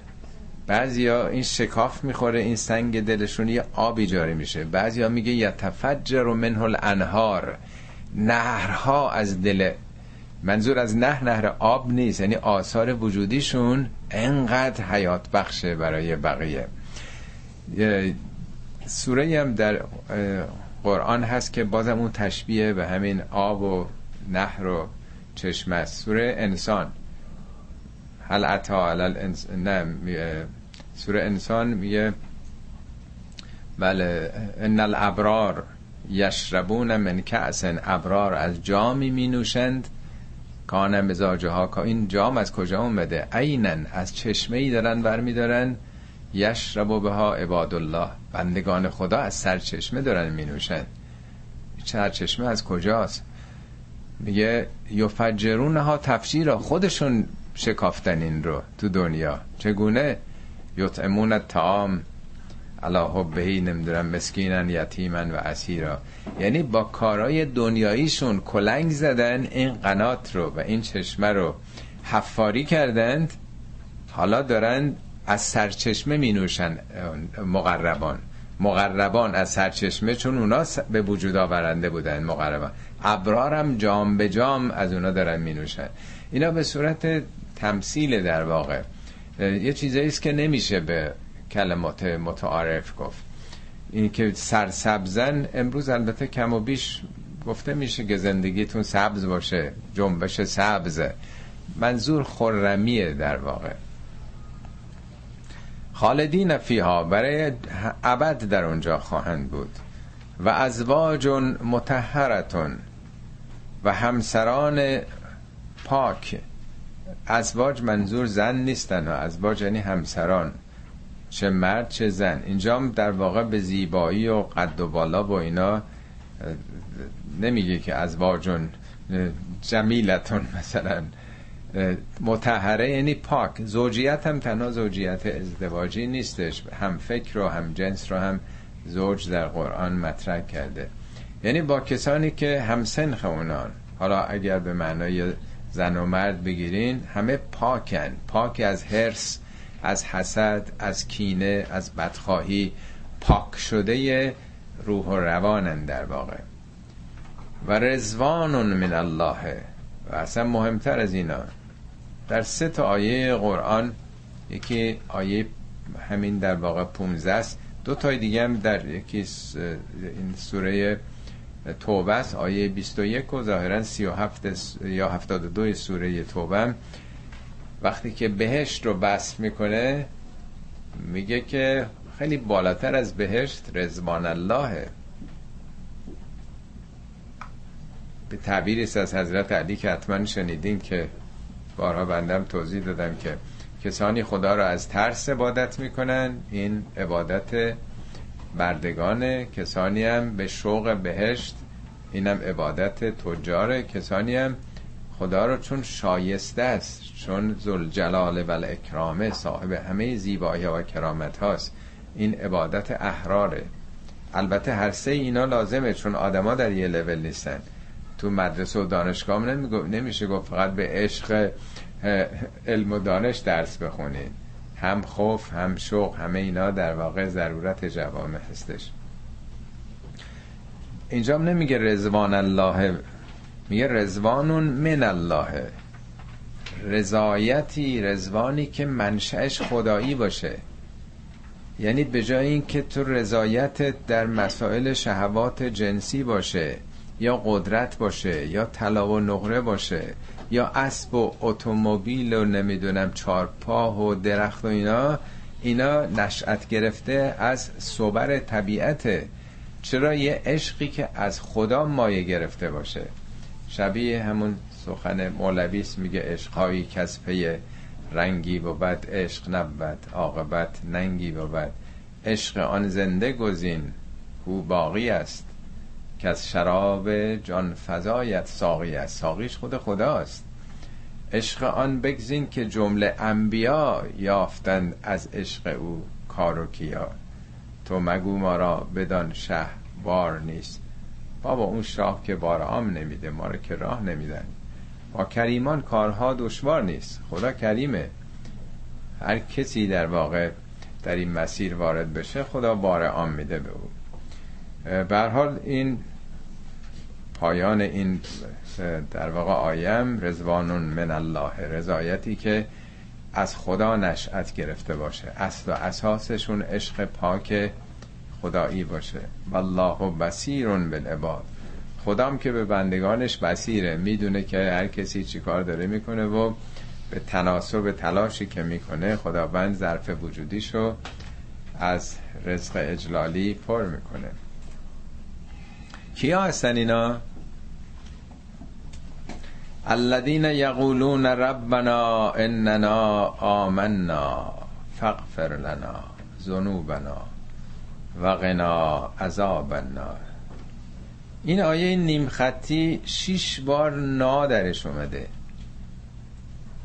بعضیا این شکاف می‌خوره این سنگ دلشون یه آبی جاری میشه. بعضیا میگه یتفجر منه الانهار. نهرها از دل منظور از نه نهر آب نیست یعنی آثار وجودیشون انقدر حیات بخشه برای بقیه. سوره هم در قرآن هست که بازم اون تشبیه به همین آب و نهر و چشمه سوره انسان. هل عطا علل نه سوره انسان میگه بله ان الابرار یشربون من کأس ابرار از جامی می نوشند. کان مزاجه ها این جام از کجا اومده؟ عینن از چشمه ای دارن برمیدارن. یشرب به ها عباد الله بندگان خدا از سرچشمه دارن می نوشن سرچشمه از کجاست؟ میگه یفجرون ها تفجیر خودشون شکافتن این رو تو دنیا. چگونه؟ یطعمون تام علا حبهی نمی‌دونم مسکینن یتیمن و اسیرا. یعنی با کارای دنیاییشون کلنگ زدن این قنات رو و این چشمه رو. حفاری کردند. حالا دارن از سرچشمه می نوشن مقربان. مقربان از سرچشمه چون اونا به وجود آورنده بودن مقربان. ابرارم جام به جام از اونا دارن می نوشن اینا به صورت تمثیل در واقع. یه چیزایی است که نمیشه به کلمات متعارف گفت. این که سرسبزن امروز البته کم و بیش گفته میشه که زندگیتون سبز باشه جنبش سبز منظور خرمیه در واقع. خالدین فیها برای ابد در اونجا خواهند بود. و ازواج متحرتون و همسران پاک ازواج منظور زن نیستن ازواج یعنی همسران چه مرد چه زن. اینجا در واقع به زیبایی و قد و بالا و اینا نمیگه که ازواجون جمیلتون مثلا متحره یعنی پاک. زوجیت هم تنها زوجیت ازدواجی نیستش. هم فکر و هم جنس رو هم زوج در قرآن مطرح کرده. یعنی با کسانی که هم سنخ اونان حالا اگر به معنای زن و مرد بگیرین همه پاکن. پاک از هرس از حسد از کینه از بدخواهی. پاک شده روح و روانن در واقع. و رزوان من الله. و اصلا مهمتر از اینا. در سه تا آیه قرآن یکی آیه همین در واقع 15 است. دو تای دیگه هم در یکی این سوره توبه است. آیه 21 و ظاهرا 37 یا 72 سوره توبه وقتی که بهشت رو بس می‌کنه میگه که خیلی بالاتر از بهشت رزوان الله به تعبیری از حضرت علی که حتما شنیدین که بارها بندم توضیح دادم که کسانی خدا را از ترس عبادت می‌کنن. این عبادت بردگانه کسانی هم به شوق بهشت اینم عبادت تجاره کسانی هم خدا رو چون شایسته است چون زلجلال و اکرامه صاحب همه زیبایی و کرامت هاست. این عبادت احراره. البته هر سه اینا لازمه چون آدما در یه لول نیستن. تو مدرسه و دانشگاه نمیشه گفت فقط به عشق علم و دانش درس بخونید هم خوف هم شوق همه اینا در واقع ضرورت جوامع هستش. اینجا نمیگه رزوان الله میگه رزوانون من الله. رضایتی رزوانی که منشأش خدایی باشه. یعنی به جای اینکه تو رضایت در مسائل شهوات جنسی باشه یا قدرت باشه یا طلا و نقره باشه یا اسب و اتومبیل و نمی‌دونم چارپاه و درخت و اینا اینا نشأت گرفته از صبر طبیعته چرا یه عشقی که از خدا مایه گرفته باشه؟ شبیه همون سخن مولویس میگه عشقهایی کس پی رنگی عشق نبود عاقبت ننگی بود عشق آن زنده گزین او باقی است. که از شراب جان فضایت ساقی است. ساقیش خود خداست. عشق آن بگزین که جمله انبیا یافتند از عشق او کار کیا تو مگو ما را بدان شه بار نیست. بابا اون شاه که بار عام نمیده ما رو که راه نمیدن. با کریمان کارها دشوار نیست. خدا کریمه. هر کسی در واقع در این مسیر وارد بشه خدا بار عام میده به او. به حال این پایان این در واقع آیم رزوانون من الله رضایتی که از خدا نشأت گرفته باشه. اصل و اساسشون عشق پاک خدایی باشه. والله بصیر بالعباد. خدام که به بندگانش بصیره. می‌دونه که هر کسی چی کار داره می‌کنه و به تناسب تلاشی که می‌کنه خداوند ظرف وجودیشو از رزق اجلالی پر می‌کنه. کیا هستن اینا؟ الذين یقولون ربنا اننا آمنا فاغفر لنا ذنوبنا و عذاب النار. این آیه نیم خطی شیش بار نا درش اومده.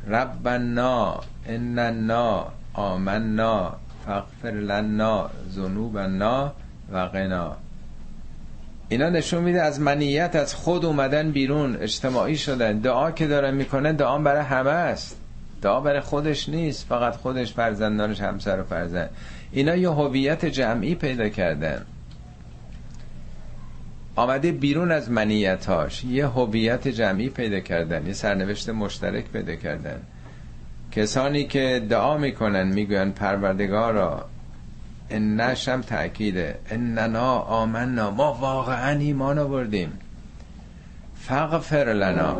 ربنا اننا آمنا فاغفر لنا ذنوبنا و اینا نشون میده از منیت از خود اومدن بیرون اجتماعی شدن. دعا که دارن می‌کنن دعا برای همه است. دعا برای خودش نیست. فقط خودش فرزندانش همسر و فرزند. اینا یه هویت جمعی پیدا کردن. آمده بیرون از منیتاش یه هویت جمعی پیدا کردن. یه سرنوشت مشترک پیدا کردن. کسانی که دعا می‌کنن می‌گوین پروردگارا انش هم تأکیده. اننا آمنا. ما واقعا ایمان آوردیم. فغفر لنا.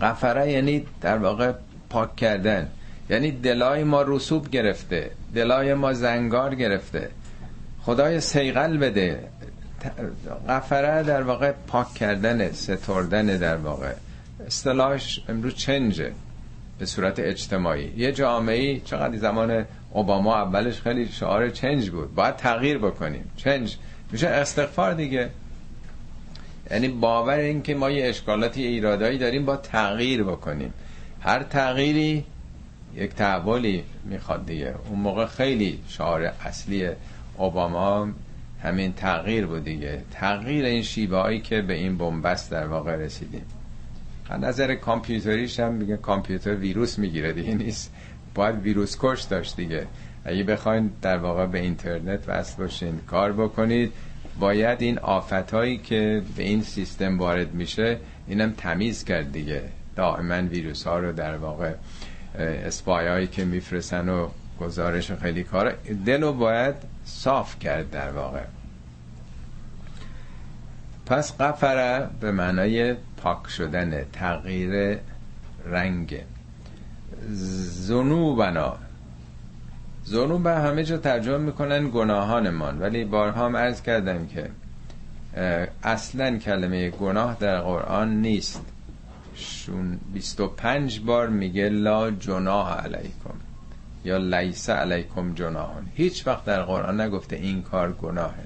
غفره یعنی در واقع پاک کردن. یعنی دلای ما رسوب گرفته. دلای ما زنگار گرفته. خدای سیغل بده. غفره در واقع پاک کردن ستردن در واقع. اصطلاحش امروز چنجه؟ به صورت اجتماعی. یه جامعه چقدر زمان اوباما اولش خیلی شعار چنج بود. باید تغییر بکنیم. چنج. میشه استغفار دیگه. یعنی باور این که ما یه اشکالاتی ایرادایی داریم با تغییر بکنیم. هر تغییری یک تحولی می‌خواد دیگه. اون موقع خیلی شعار اصلی اوباما همین تغییر بود دیگه. تغییر این هایی که به این بنبست در واقع رسیدیم. از نظر کامپیوتریش هم میگه کامپیوتر ویروس می‌گیره دیگه نیست. باید ویروس کش داشت دیگه. اگه بخواین در واقع به اینترنت وصل باشین کار بکنید. باید این آفتهایی که به این سیستم وارد میشه اینم تمیز کرد دیگه. دائما ویروس ها رو در واقع اسپای هایی که میفرستن و گزارش خیلی کار دل رو باید صاف کرد در واقع. پس قفره به معنای پاک شدن تغییر رنگ. زنوبنا زنوب همه جا ترجمه می‌کنن گناهانمان ولی بارها هم عرض کردم که اصلا کلمه گناه در قرآن نیست. شون 25 بار میگه لا جناح علیکم یا لیس علیکم جناهان هیچ وقت در قرآن نگفته این کار گناهه.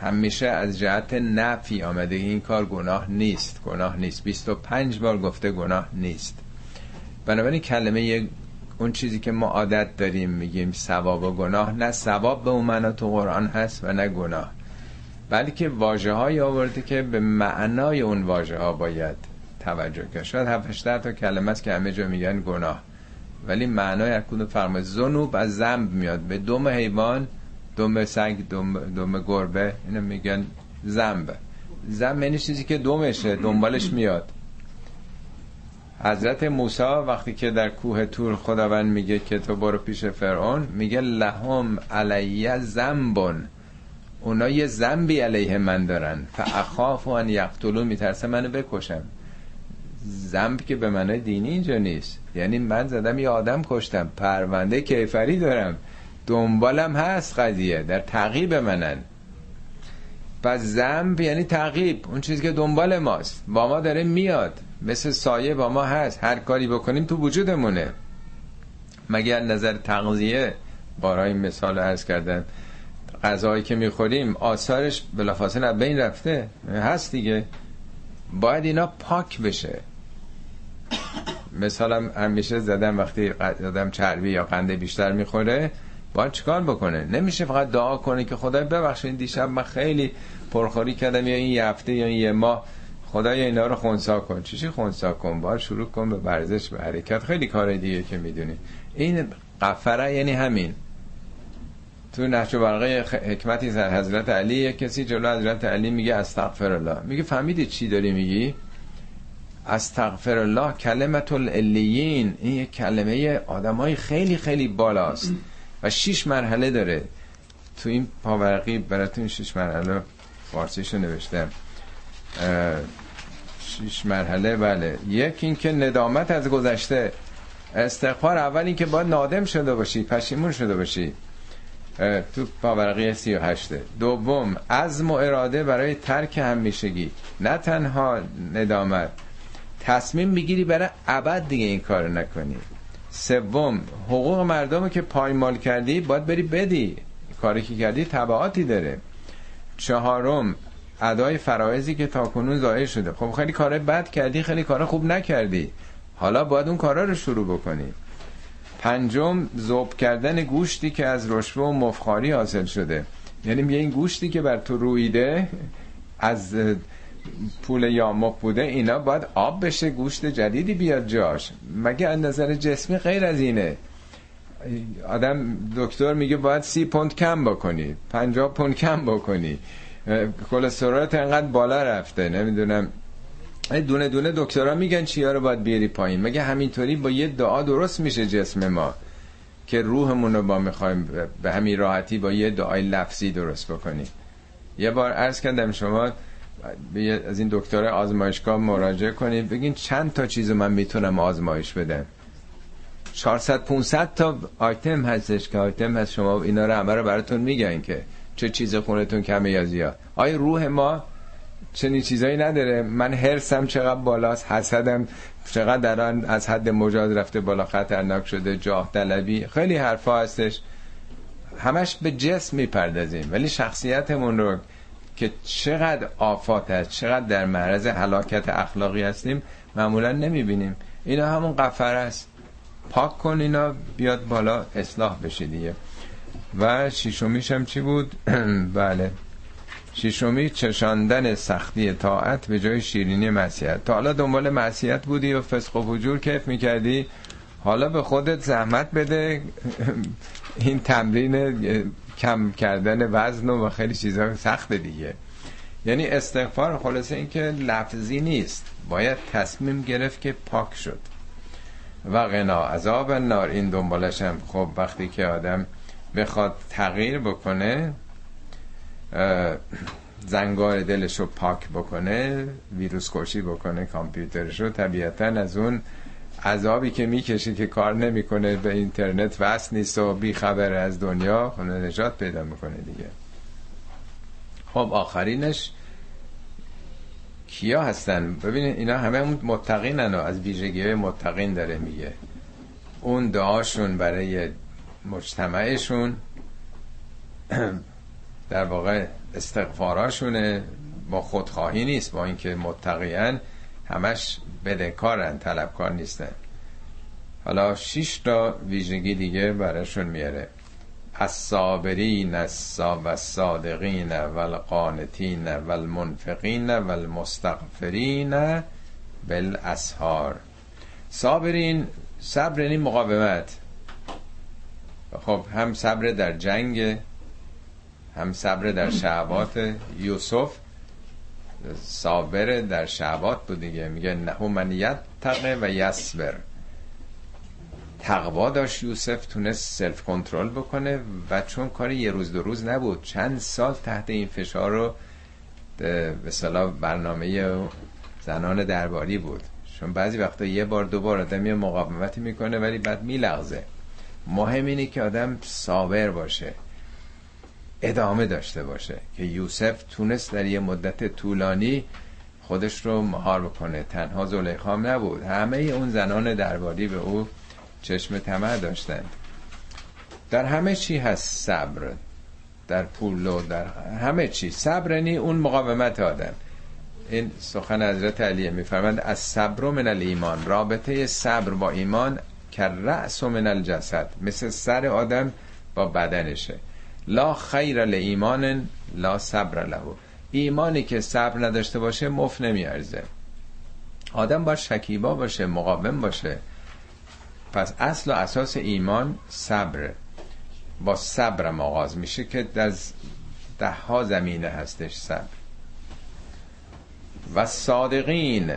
همیشه از جهت نفی آمده این کار گناه نیست. گناه نیست. 25 بار گفته گناه نیست. بنابراین کلمه اون چیزی که ما عادت داریم میگیم ثواب و گناه نه ثواب به اون معنا تو قرآن هست و نه گناه. بلکه واجه های آورده که به معنای اون واژه ها باید توجه کرد. شاید 7 تا کلمه است که همه جا میگن گناه. ولی معنای هر کدوم فرمای زنوب از زنب میاد. به دوم حیوان دوم سگ دوم, دوم گربه اینو میگن زنب زنب یعنی چیزی که دومشه دنبالش میاد. حضرت موسی وقتی که در کوه تور خداوند میگه که تو برو پیش فرعون میگه لهم علیه زنبون اونا یه زنبی علیه من دارن. فاخاف ان یقتلون میترسه منو بکشم زنب که به معنای دینی اینجا نیست. یعنی من زدم یه آدم کشتم. پرونده کیفری دارم. دنبالم هست قضیه. در تعقیب منن. و زنب یعنی تعقیب. اون چیزی که دنبال ماست. با ما داره میاد. مثل سایه با ما هست. هر کاری بکنیم تو وجودمونه. مگر نظر تغذیه؟ بارای مثال عرض کردن. غذایی که می‌خوریم آثارش بلافاصله بین رفته. هست دیگه. باید اینا پاک بشه. مثالم همیشه زدم وقتی آدم چربی یا قنده بیشتر می‌خوره باید چیکار بکنه؟ نمیشه فقط دعا کنه که خدای ببخشید دیشب من خیلی پرخوری کردم یا این یه هفته یا این یه ماه. خدای اینا رو خونسا کن. چیشی خونسا کن؟ باید شروع کن به ورزش به حرکت. خیلی کار دیگه که می‌دونی. این قفره یعنی همین. تو نهج برقه حکمتی از حضرت علی یک کسی جلو حضرت علی میگه استغفر الله میگه فهمیدی چی داری میگی؟ استغفر الله کلمت الالیین این یک کلمه آدمای خیلی خیلی بالاست. و شش مرحله داره. تو این پاورقی براتون شش مرحله فارسیشو نوشتم. شش مرحله بله. یک اینکه ندامت از گذشته. استغفار اول اینکه باید نادم شده باشی پشیمون شده باشی. تو پاورقی سی و هشته دوم عزم و اراده برای ترک همیشگی. نه تنها ندامت. تصمیم می‌گیری برای ابد دیگه این کار نکنی. سوم حقوق مردم که پایمال کردی باید بری بدی. کاری که کردی تبعاتی داره. چهارم ادای فرایزی که تاکنون ضایع شده. خب خیلی کار بد کردی خیلی کار خوب نکردی. حالا باید اون کارا رو شروع بکنی. پنجم زوب کردن گوشتی که از رشوه و مفخاری حاصل شده. یعنی میگه این گوشتی که بر تو رویده از پول یامق بوده اینا باید آب بشه گوشت جدیدی بیاد جاش. مگه از نظر جسمی غیر از اینه؟ آدم دکتر میگه باید سی پوند کم بکنی. پنجاه پوند کم بکنی. کلسترولت انقدر بالا رفته نمی‌دونم. دونه دونه دکترها میگن چیا رو باید بیاری پایین. مگه همینطوری با یه دعا درست میشه جسم ما که روحمون رو با می‌خوایم به همین راحتی با یه دعای لفظی درست بکنیم؟ یه بار عرض کردم شما از این دکتر آزمایشگاه مراجعه کنید بگین چند تا چیز من می‌تونم آزمایش بدم. 400 500 تا آیتم هستش که آیتم هست شما اینا رو همه رو براتون میگن که چه چیز خونتون کمه یا زیاد. آیا روح ما چنین چیزایی نداره؟ من هرسم چقدر بالاست حسدم چقدر دران از حد مجاز رفته بالا خطرناک شده جاه طلبی. خیلی حرفا هستش. همش به جسم می‌پردازیم. ولی شخصیتمون رو که چقدر آفات هست چقدر در معرض حلاکت اخلاقی هستیم معمولا نمی‌بینیم. اینا همون قفر است. پاک کن اینا بیاد بالا اصلاح بشه دیگه. و شیشمیش هم چی بود؟ بله. شیشمی چشاندن سختی طاعت به جای شیرینی معصیت. تا حالا دنبال معصیت بودی و فسق و فجور کیف می‌کردی؟ حالا به خودت زحمت بده. این تمرین کم کردن وزن و خیلی چیزا سخت دیگه. یعنی استغفار خلاصه این که لفظی نیست. باید تصمیم گرفت که پاک شد. و غنا عذاب نار این دنبالش هم. خب وقتی که آدم بخواد تغییر بکنه زنگار دلش رو پاک بکنه ویروس کشی بکنه کامپیوترش رو طبیعتا از اون عذابی که می‌کشی که کار نمی‌کنه به اینترنت وصل نیست و بی خبر از دنیا خونه نجات پیدا می‌کنه دیگه. خب آخرینش کیا هستن؟ ببینید اینا همه متقینن و از ویژگی متقین داره میگه. اون دعاشون برای مجتمعشون در واقع استغفاراشونه با خودخواهی نیست با اینکه متقیان همش بدهکارن طلبکار نیستن. حالا شش تا ویژگی دیگه براشون میاره. الصابرین و الصادقین و القانتین و المنفقین و المستغفرین بالاسهار صابرین صبر یعنی مقاومت. خب هم صبر در جنگ هم صبر در شعبات یوسف. صابر در شعبات بود دیگه. میگه نه من یتقه و یصبر. تقوا داشت یوسف تونست سلف کنترل بکنه و چون کار یه روز دو روز نبود چند سال تحت این فشار رو به صلاح برنامه زنان درباری بود. چون بعضی وقتا یه بار دو بار آدم یه مقاومتی می‌کنه ولی بعد میلغزه. مهم اینه که آدم صابر باشه ادامه داشته باشه که یوسف تونست در یه مدت طولانی خودش رو مهار بکنه. تنها زلیخام نبود. همه اون زنان درباری به او چشم طمع داشتند. در همه چی هست صبر در پول و در همه چی. صبر یعنی اون مقاومت آدم. این سخن حضرت علیه میفرمند از صبر من الایمان. رابطه صبر با ایمان که رأس من الجسد مثل سر آدم با بدنشه. لا خیر لایمان لا صبر له. ایمانی که صبر نداشته باشه مف نمیارزه. آدم با شکیبا باشه مقاوم باشه. پس اصل و اساس ایمان صبر. با صبرم آغاز میشه که در ده ها زمینه هستش صبر. و صادقین.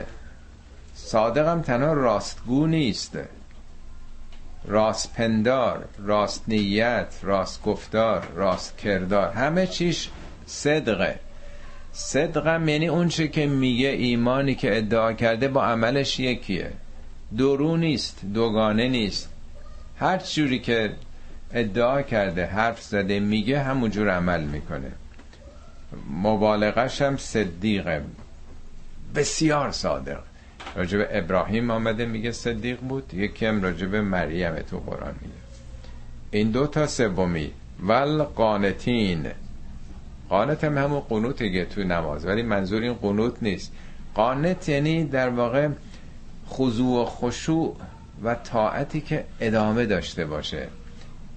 صادقم تنها راستگو نیست. راست پندار راست نیت راست گفتار راست کردار. همه چیش صدقه. صدقم یعنی اون چه که میگه ایمانی که ادعا کرده با عملش یکیه. درو نیست دوگانه نیست. هر جوری که ادعا کرده حرف زده میگه همونجور عمل می‌کنه. مبالغش هم صدیقه. بسیار صادق. راجب ابراهیم آمده میگه صدیق بود. یکی هم راجب مریم تو قرآن میگه. این دو تا سومی. ول قانتین قانت هم همون قنوت تو نماز. ولی منظور این قنوت نیست. قانت یعنی در واقع خضوع و خشوع و طاعتی که ادامه داشته باشه.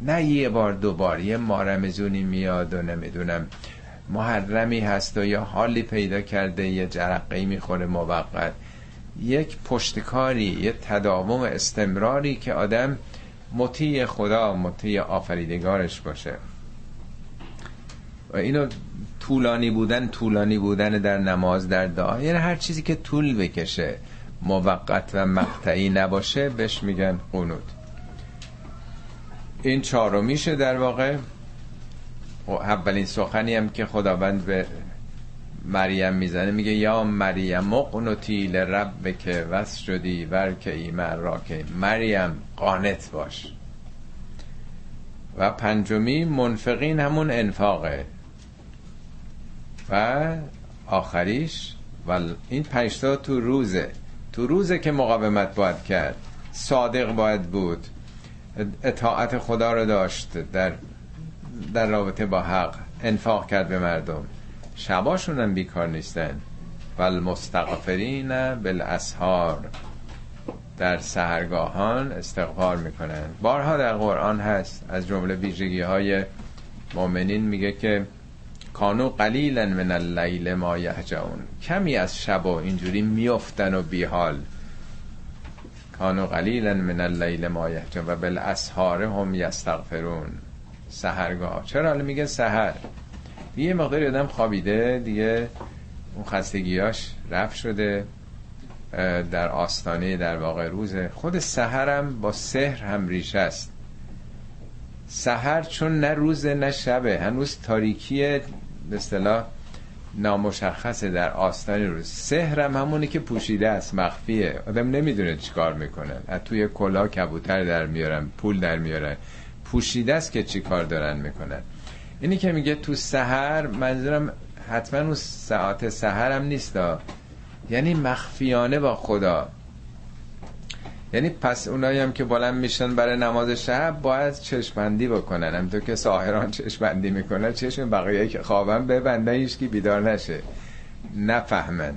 نه یه بار دو بار. یه مارمزونی میاد و نمی‌دونم محرمی هست و یا حالی پیدا کرده یه جرقه می‌خوره موقت. یک پشتکاری یه تداوم استمراری که آدم مطیع خدا مطیع آفریدگارش باشه. و اینو طولانی بودن طولانی بودن در نماز در دعا یعنی هر چیزی که طول بکشه موقت و مقطعی نباشه بهش میگن قنوت. این چهارمیشه در واقع. اولین سخنی هم که خداوند به مریم می‌زنه میگه یا مریم مقنوتی لرب که وسجدی ورکعی که مریم قانت باش. و پنجمی منفقین همون انفاقه. و آخریش و این پنجتا تو روزه. تو روزه که مقاومت باید کرد. صادق باید بود. اطاعت خدا رو داشت در در رابطه با حق. انفاق کرد به مردم. شباشون هم بیکار نیستن. والمستغفرین بالاسحار. در سهرگاهان استغفار می‌کنن. بارها در قرآن هست. از جمله ویژگی های مؤمنین میگه که کانو قلیلا من اللیل ما یهجعون. کمی از شب و اینجوری میافتن و بیحال. کانو قلیلا من اللیل ما یهجعون و بالاسحار هم یستغفرون. سهرگاه. چرا؟ میگه سهر یه مقداری آدم خوابیده دیگه اون خستگیاش رفت شده در آستانه در واقع روزه خود سهرم با سحر هم ریشه است. سهر چون نه روزه نه شبه. هنوز تاریکی به اصطلاح نامشخصه در آستانه روز. سحرم همونی که پوشیده است مخفیه. آدم نمی‌دونه چیکار می‌کنن از توی کلا کبوتر در میارن پول در میارن. پوشیده است که چی کار دارن می‌کنن. اینی که میگه تو سهر منظورم حتما اون ساعت هم نیست یعنی مخفیانه با خدا. یعنی پس اونایی هم که بلند میشن برای نماز شب باید چشمندی بکنن. همینطور که ساهران چشمندی می‌کنن چشم بقیه که خوابن ببندن کی بیدار نشه. نفهمن.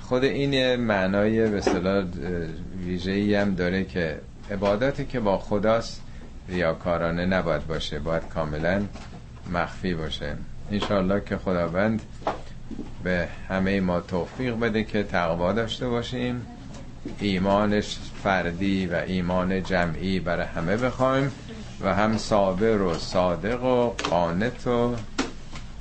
خود این معنای به اصطلاح ویژه‌ای هم داره که عبادتی که با خداست ریاکارانه نباید باشه باید کاملا مخفی باشه. انشاءالله که خداوند به همه ما توفیق بده که تقوا داشته باشیم. ایمانش فردی و ایمان جمعی برای همه بخوایم و هم صابر و صادق و قانت و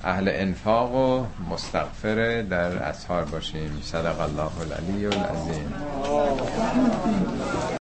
اهل انفاق و مستغفر در اسحار باشیم. صدق الله العلی العظیم.